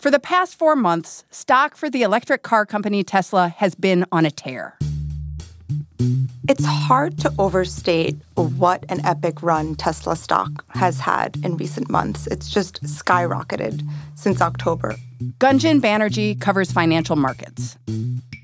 For the past four months, stock for the electric car company Tesla has been on a tear. It's hard to overstate what an epic run Tesla stock has had in recent months. It's just skyrocketed since October. Gunjan Banerji covers financial markets.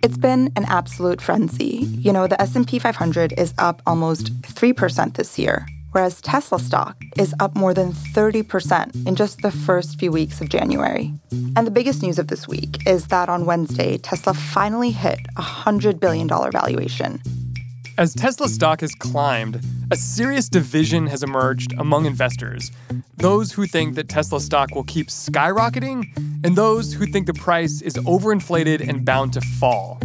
It's been an absolute frenzy. You know, the S&P 500 is up almost 3% this year whereas Tesla stock is up more than 30% in just the first few weeks of January. And the biggest news of this week is that on Wednesday, Tesla finally hit a $100 billion valuation. As Tesla stock has climbed, a serious division has emerged among investors. Those who think that Tesla stock will keep skyrocketing, and those who think the price is overinflated and bound to fall.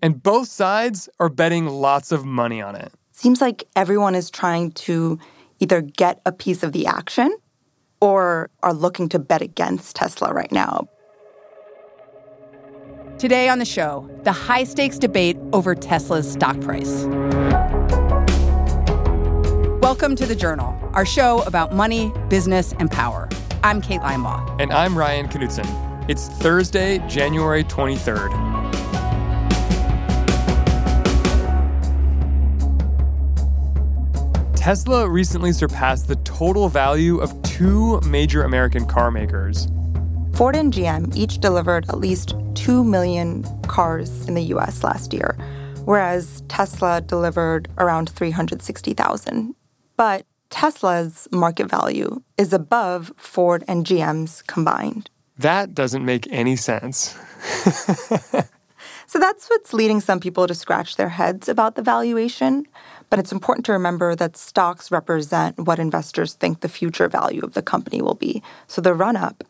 And both sides are betting lots of money on it seems like everyone is trying to either get a piece of the action or are looking to bet against Tesla right now. Today on the show, the high stakes debate over Tesla's stock price. Welcome to The Journal, our show about money, business, and power. I'm Kate Linebaugh. And I'm Ryan Knutson. It's Thursday, January 23rd. Tesla recently surpassed the total value of two major American car makers. Ford and GM each delivered at least 2 million cars in the US last year, whereas Tesla delivered around 360,000. But Tesla's market value is above Ford and GM's combined. That doesn't make any sense. so that's what's leading some people to scratch their heads about the valuation. But it's important to remember that stocks represent what investors think the future value of the company will be. So the run up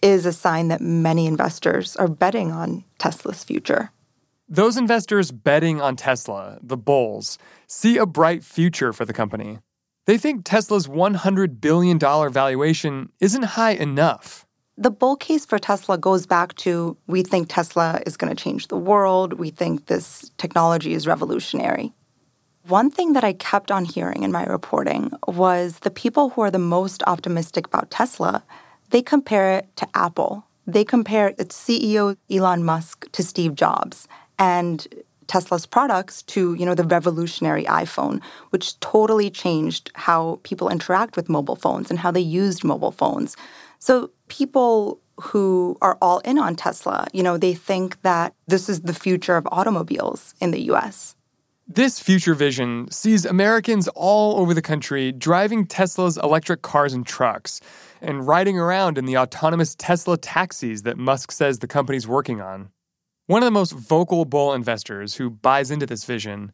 is a sign that many investors are betting on Tesla's future. Those investors betting on Tesla, the bulls, see a bright future for the company. They think Tesla's $100 billion valuation isn't high enough. The bull case for Tesla goes back to we think Tesla is going to change the world. We think this technology is revolutionary. One thing that I kept on hearing in my reporting was the people who are the most optimistic about Tesla, they compare it to Apple. They compare its CEO Elon Musk to Steve Jobs and Tesla's products to, you know, the revolutionary iPhone, which totally changed how people interact with mobile phones and how they used mobile phones. So people who are all in on Tesla, you know, they think that this is the future of automobiles in the US. This future vision sees Americans all over the country driving Tesla's electric cars and trucks and riding around in the autonomous Tesla taxis that Musk says the company's working on. One of the most vocal bull investors who buys into this vision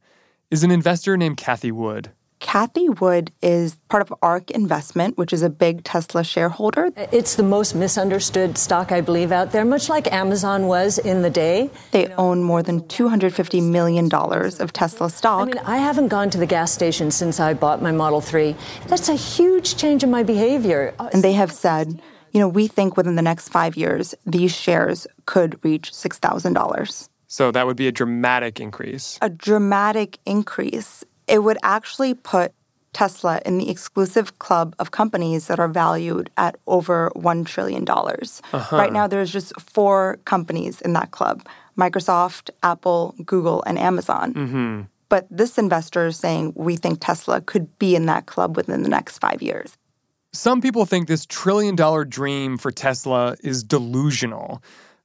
is an investor named Cathie Wood. Cathie Wood is part of ARK Investment, which is a big Tesla shareholder. It's the most misunderstood stock, I believe, out there, much like Amazon was in the day. They own more than $250 million of Tesla stock. I mean, I haven't gone to the gas station since I bought my Model 3. That's a huge change in my behavior. And they have said, you know, we think within the next five years, these shares could reach $6,000. So that would be a dramatic increase. A dramatic increase it would actually put Tesla in the exclusive club of companies that are valued at over $1 trillion. Uh-huh. Right now, there's just four companies in that club Microsoft, Apple, Google, and Amazon. Mm-hmm. But this investor is saying we think Tesla could be in that club within the next five years. Some people think this trillion dollar dream for Tesla is delusional.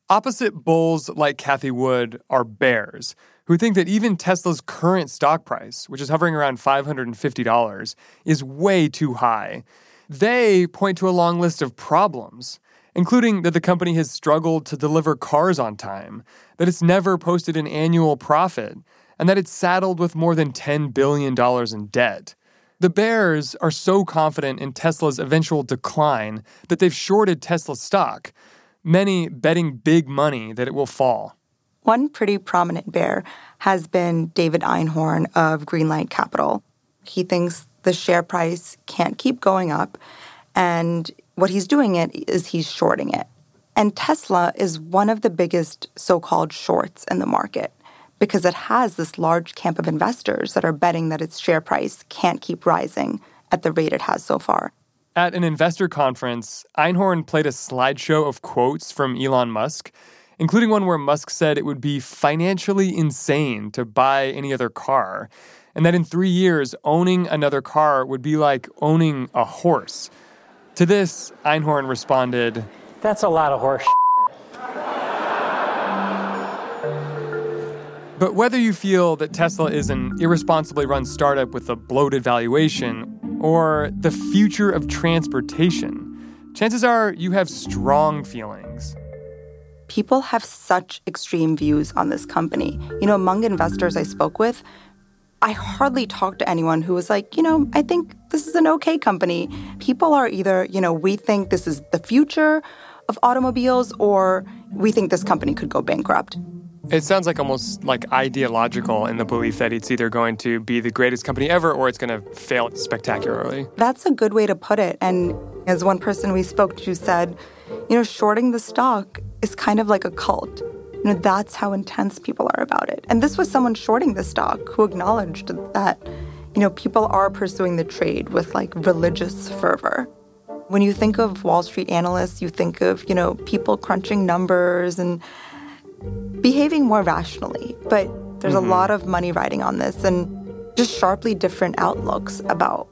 Opposite bulls like Cathie Wood are bears who think that even Tesla's current stock price, which is hovering around $550, is way too high. They point to a long list of problems, including that the company has struggled to deliver cars on time, that it's never posted an annual profit, and that it's saddled with more than $10 billion in debt. The bears are so confident in Tesla's eventual decline that they've shorted Tesla's stock, many betting big money that it will fall. One pretty prominent bear has been David Einhorn of Greenlight Capital. He thinks the share price can't keep going up, and what he's doing it is he's shorting it. And Tesla is one of the biggest so called shorts in the market because it has this large camp of investors that are betting that its share price can't keep rising at the rate it has so far. At an investor conference, Einhorn played a slideshow of quotes from Elon Musk, including one where Musk said it would be financially insane to buy any other car, and that in three years, owning another car would be like owning a horse. To this, Einhorn responded, That's a lot of horse. But whether you feel that Tesla is an irresponsibly run startup with a bloated valuation or the future of transportation, chances are you have strong feelings. People have such extreme views on this company. You know, among investors I spoke with, I hardly talked to anyone who was like, you know, I think this is an okay company. People are either, you know, we think this is the future of automobiles or we think this company could go bankrupt. It sounds like almost like ideological in the belief that it's either going to be the greatest company ever or it's going to fail spectacularly. That's a good way to put it. And as one person we spoke to said, you know, shorting the stock is kind of like a cult. You know, that's how intense people are about it. And this was someone shorting the stock who acknowledged that, you know, people are pursuing the trade with like religious fervor. When you think of Wall Street analysts, you think of, you know, people crunching numbers and behaving more rationally. But there's mm-hmm. a lot of money riding on this and just sharply different outlooks about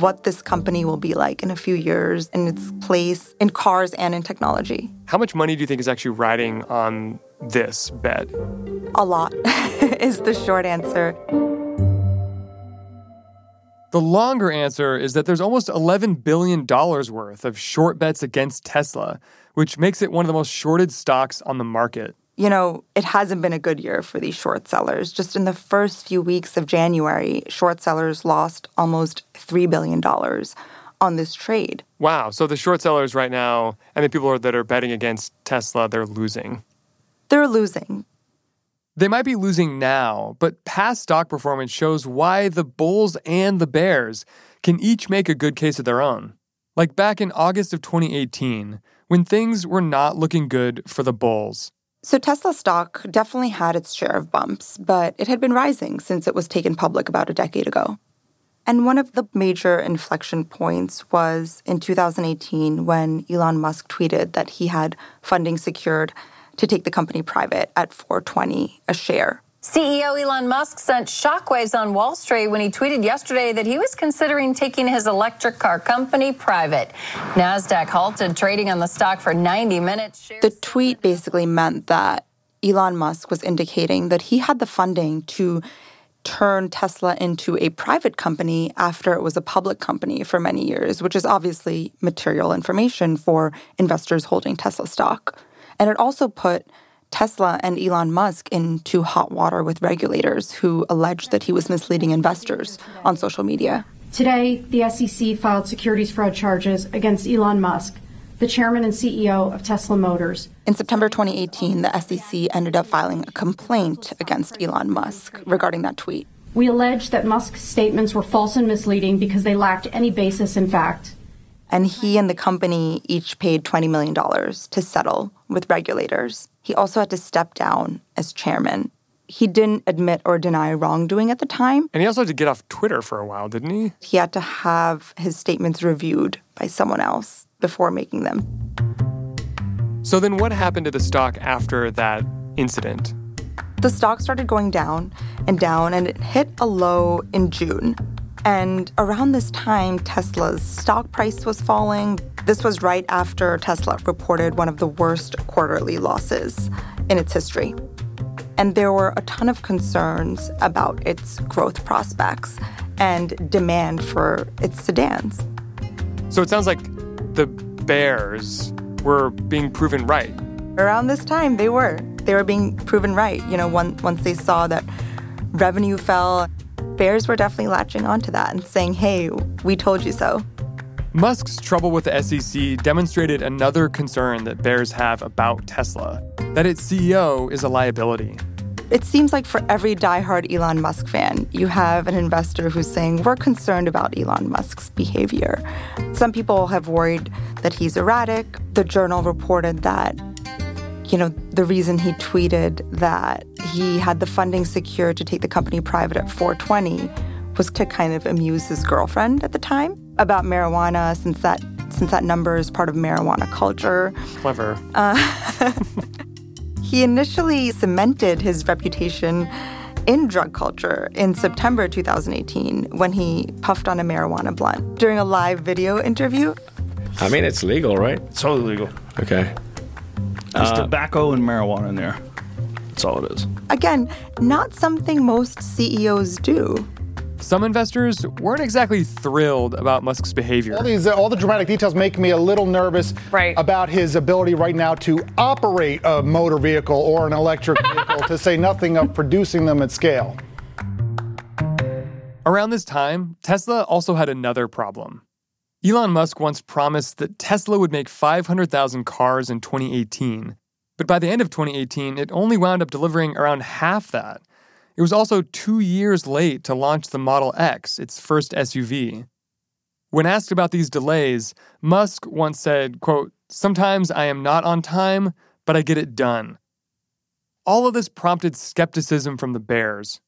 what this company will be like in a few years and its place in cars and in technology. How much money do you think is actually riding on this bet? A lot is the short answer. The longer answer is that there's almost $11 billion worth of short bets against Tesla, which makes it one of the most shorted stocks on the market you know, it hasn't been a good year for these short sellers. Just in the first few weeks of January, short sellers lost almost $3 billion on this trade. Wow. So the short sellers right now and the people that are betting against Tesla, they're losing. They're losing. They might be losing now, but past stock performance shows why the bulls and the bears can each make a good case of their own. Like back in August of 2018, when things were not looking good for the bulls. So Tesla stock definitely had its share of bumps, but it had been rising since it was taken public about a decade ago. And one of the major inflection points was in 2018 when Elon Musk tweeted that he had funding secured to take the company private at 420 a share. CEO Elon Musk sent shockwaves on Wall Street when he tweeted yesterday that he was considering taking his electric car company private. NASDAQ halted trading on the stock for 90 minutes. The tweet basically meant that Elon Musk was indicating that he had the funding to turn Tesla into a private company after it was a public company for many years, which is obviously material information for investors holding Tesla stock. And it also put Tesla and Elon Musk into hot water with regulators who alleged that he was misleading investors on social media. Today, the SEC filed securities fraud charges against Elon Musk, the chairman and CEO of Tesla Motors. In September 2018, the SEC ended up filing a complaint against Elon Musk regarding that tweet. We allege that Musk's statements were false and misleading because they lacked any basis in fact. And he and the company each paid $20 million to settle with regulators. He also had to step down as chairman. He didn't admit or deny wrongdoing at the time. And he also had to get off Twitter for a while, didn't he? He had to have his statements reviewed by someone else before making them. So then what happened to the stock after that incident? The stock started going down and down, and it hit a low in June. And around this time, Tesla's stock price was falling. This was right after Tesla reported one of the worst quarterly losses in its history. And there were a ton of concerns about its growth prospects and demand for its sedans. So it sounds like the bears were being proven right. Around this time, they were. They were being proven right. You know, once they saw that revenue fell bears were definitely latching onto that and saying, hey, we told you so. Musk's trouble with the SEC demonstrated another concern that bears have about Tesla that its CEO is a liability. It seems like for every diehard Elon Musk fan, you have an investor who's saying, We're concerned about Elon Musk's behavior. Some people have worried that he's erratic. The journal reported that, you know, the reason he tweeted that he had the funding secured to take the company private at 420 was to kind of amuse his girlfriend at the time about marijuana, since that since that number is part of marijuana culture. Clever. Uh, He initially cemented his reputation in drug culture in September 2018 when he puffed on a marijuana blunt during a live video interview. I mean, it's legal, right? It's totally legal. Okay. There's uh, tobacco and marijuana in there. That's all it is. Again, not something most CEOs do. Some investors weren't exactly thrilled about Musk's behavior. All these, uh, all the dramatic details make me a little nervous right. about his ability right now to operate a motor vehicle or an electric vehicle, to say nothing of producing them at scale. Around this time, Tesla also had another problem. Elon Musk once promised that Tesla would make 500,000 cars in 2018, but by the end of 2018, it only wound up delivering around half that. It was also two years late to launch the Model X, its first SUV. When asked about these delays, Musk once said, quote, Sometimes I am not on time, but I get it done. All of this prompted skepticism from the Bears.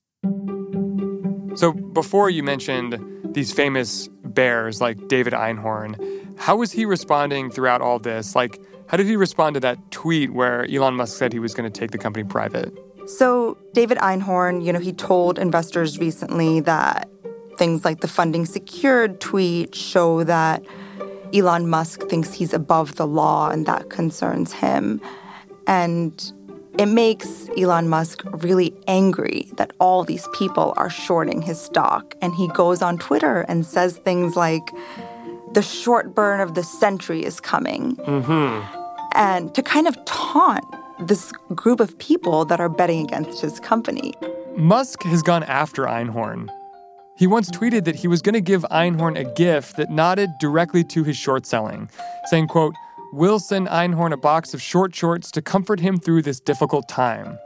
So, before you mentioned these famous bears like David Einhorn, how was he responding throughout all this? Like, how did he respond to that tweet where Elon Musk said he was going to take the company private? So, David Einhorn, you know, he told investors recently that things like the funding secured tweet show that Elon Musk thinks he's above the law and that concerns him. And it makes Elon Musk really angry that all these people are shorting his stock. And he goes on Twitter and says things like, the short burn of the century is coming. Mm-hmm. And to kind of taunt this group of people that are betting against his company. Musk has gone after Einhorn. He once tweeted that he was going to give Einhorn a gift that nodded directly to his short selling, saying, quote, We'll send Einhorn a box of short shorts to comfort him through this difficult time.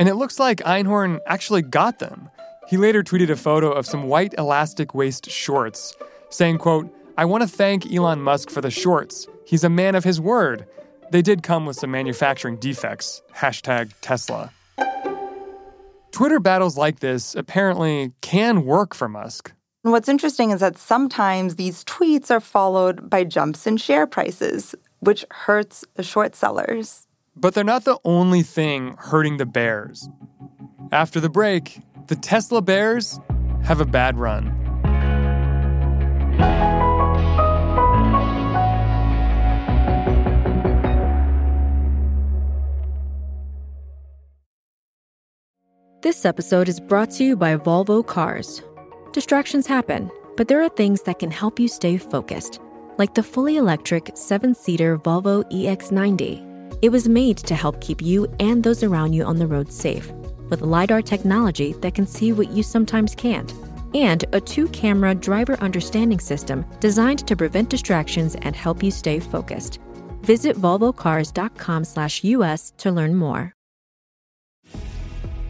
And it looks like Einhorn actually got them. He later tweeted a photo of some white elastic waist shorts, saying, quote, I want to thank Elon Musk for the shorts. He's a man of his word. They did come with some manufacturing defects. Hashtag Tesla. Twitter battles like this apparently can work for Musk. And what's interesting is that sometimes these tweets are followed by jumps in share prices, which hurts the short sellers. But they're not the only thing hurting the bears. After the break, the Tesla bears have a bad run. This episode is brought to you by Volvo Cars. Distractions happen, but there are things that can help you stay focused, like the fully electric seven seater Volvo EX90. It was made to help keep you and those around you on the road safe, with LiDAR technology that can see what you sometimes can't, and a two camera driver understanding system designed to prevent distractions and help you stay focused. Visit volvocars.com/us to learn more.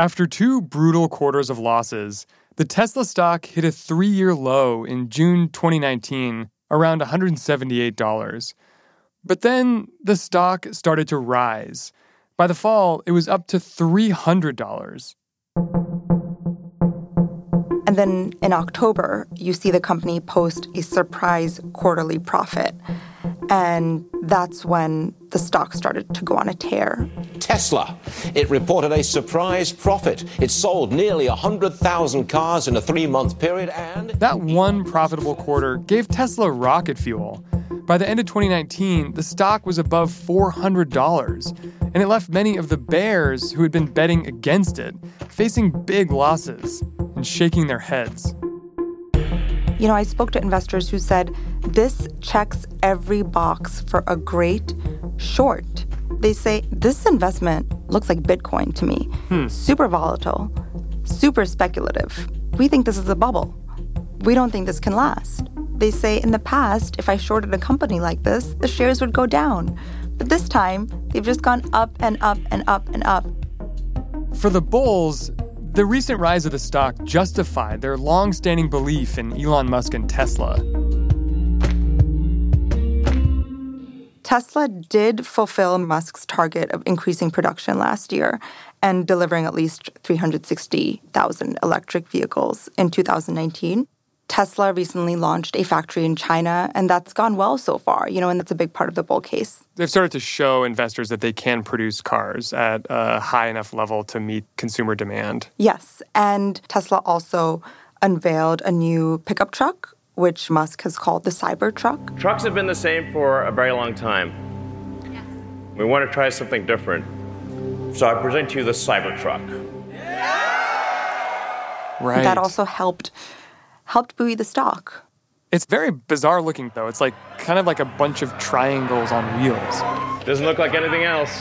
After two brutal quarters of losses, the Tesla stock hit a three year low in June 2019, around $178. But then the stock started to rise. By the fall, it was up to $300. And then in October, you see the company post a surprise quarterly profit. And that's when the stock started to go on a tear. Tesla. It reported a surprise profit. It sold nearly 100,000 cars in a three month period and. That one profitable quarter gave Tesla rocket fuel. By the end of 2019, the stock was above $400, and it left many of the bears who had been betting against it facing big losses and shaking their heads. You know, I spoke to investors who said this checks every box for a great short. They say this investment looks like Bitcoin to me. Hmm. Super volatile, super speculative. We think this is a bubble. We don't think this can last. They say in the past, if I shorted a company like this, the shares would go down. But this time, they've just gone up and up and up and up. For the bulls, the recent rise of the stock justified their long standing belief in Elon Musk and Tesla. Tesla did fulfill Musk's target of increasing production last year and delivering at least 360,000 electric vehicles in 2019. Tesla recently launched a factory in China, and that's gone well so far, you know, and that's a big part of the bull case. They've started to show investors that they can produce cars at a high enough level to meet consumer demand. Yes, and Tesla also unveiled a new pickup truck, which Musk has called the Cybertruck. Trucks have been the same for a very long time. Yes. We want to try something different. So I present to you the Cybertruck. Right. That also helped helped buoy the stock. It's very bizarre looking, though. It's like kind of like a bunch of triangles on wheels. Doesn't look like anything else.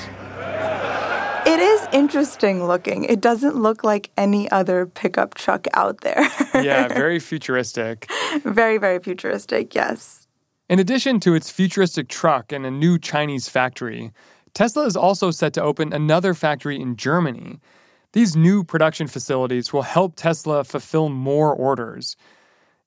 It is interesting looking. It doesn't look like any other pickup truck out there. yeah, very futuristic. Very, very futuristic, yes. In addition to its futuristic truck and a new Chinese factory, Tesla is also set to open another factory in Germany. These new production facilities will help Tesla fulfill more orders.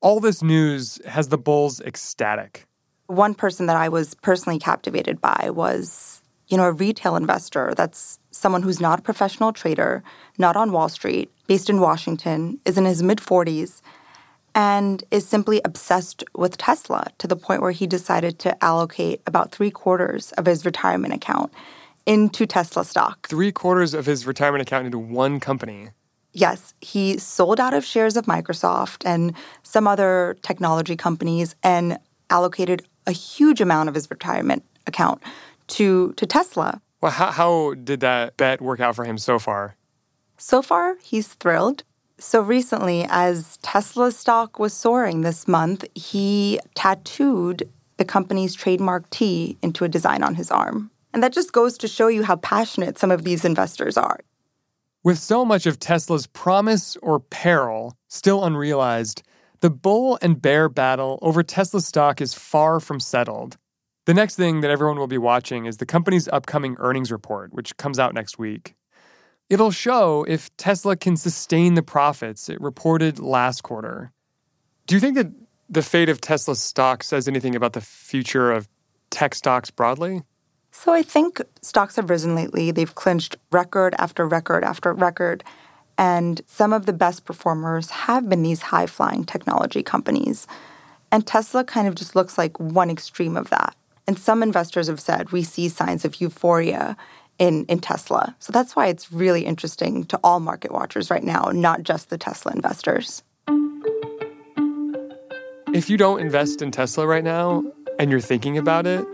All this news has the bulls ecstatic. One person that I was personally captivated by was, you know, a retail investor that's someone who's not a professional trader, not on Wall Street, based in Washington, is in his mid 40s, and is simply obsessed with Tesla to the point where he decided to allocate about three quarters of his retirement account into Tesla stock. Three quarters of his retirement account into one company. Yes, he sold out of shares of Microsoft and some other technology companies and allocated a huge amount of his retirement account to, to Tesla. Well, how, how did that bet work out for him so far? So far, he's thrilled. So recently, as Tesla's stock was soaring this month, he tattooed the company's trademark T into a design on his arm. And that just goes to show you how passionate some of these investors are. With so much of Tesla's promise or peril still unrealized, the bull and bear battle over Tesla stock is far from settled. The next thing that everyone will be watching is the company's upcoming earnings report, which comes out next week. It'll show if Tesla can sustain the profits it reported last quarter. Do you think that the fate of Tesla stock says anything about the future of tech stocks broadly? So I think stocks have risen lately. They've clinched record after record after record. And some of the best performers have been these high flying technology companies. And Tesla kind of just looks like one extreme of that. And some investors have said we see signs of euphoria in, in Tesla. So that's why it's really interesting to all market watchers right now, not just the Tesla investors. If you don't invest in Tesla right now and you're thinking about it,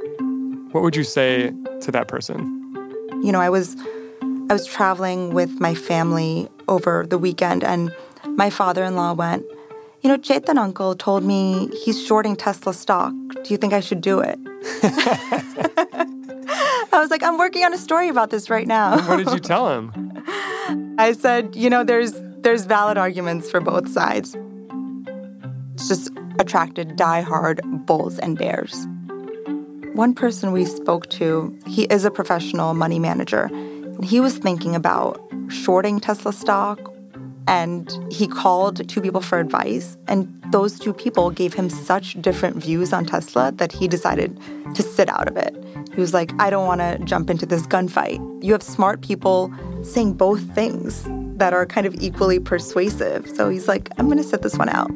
what would you say to that person? You know, I was I was traveling with my family over the weekend and my father-in-law went, "You know, Chetan uncle told me he's shorting Tesla stock. Do you think I should do it?" I was like, "I'm working on a story about this right now." what did you tell him? I said, "You know, there's there's valid arguments for both sides." It's just attracted die-hard bulls and bears. One person we spoke to, he is a professional money manager, and he was thinking about shorting Tesla stock. And he called two people for advice, and those two people gave him such different views on Tesla that he decided to sit out of it. He was like, I don't want to jump into this gunfight. You have smart people saying both things that are kind of equally persuasive. So he's like, I'm going to sit this one out.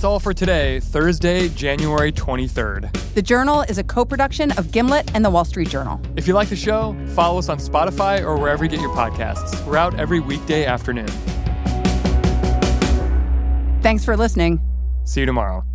That's all for today, Thursday, January 23rd. The Journal is a co production of Gimlet and the Wall Street Journal. If you like the show, follow us on Spotify or wherever you get your podcasts. We're out every weekday afternoon. Thanks for listening. See you tomorrow.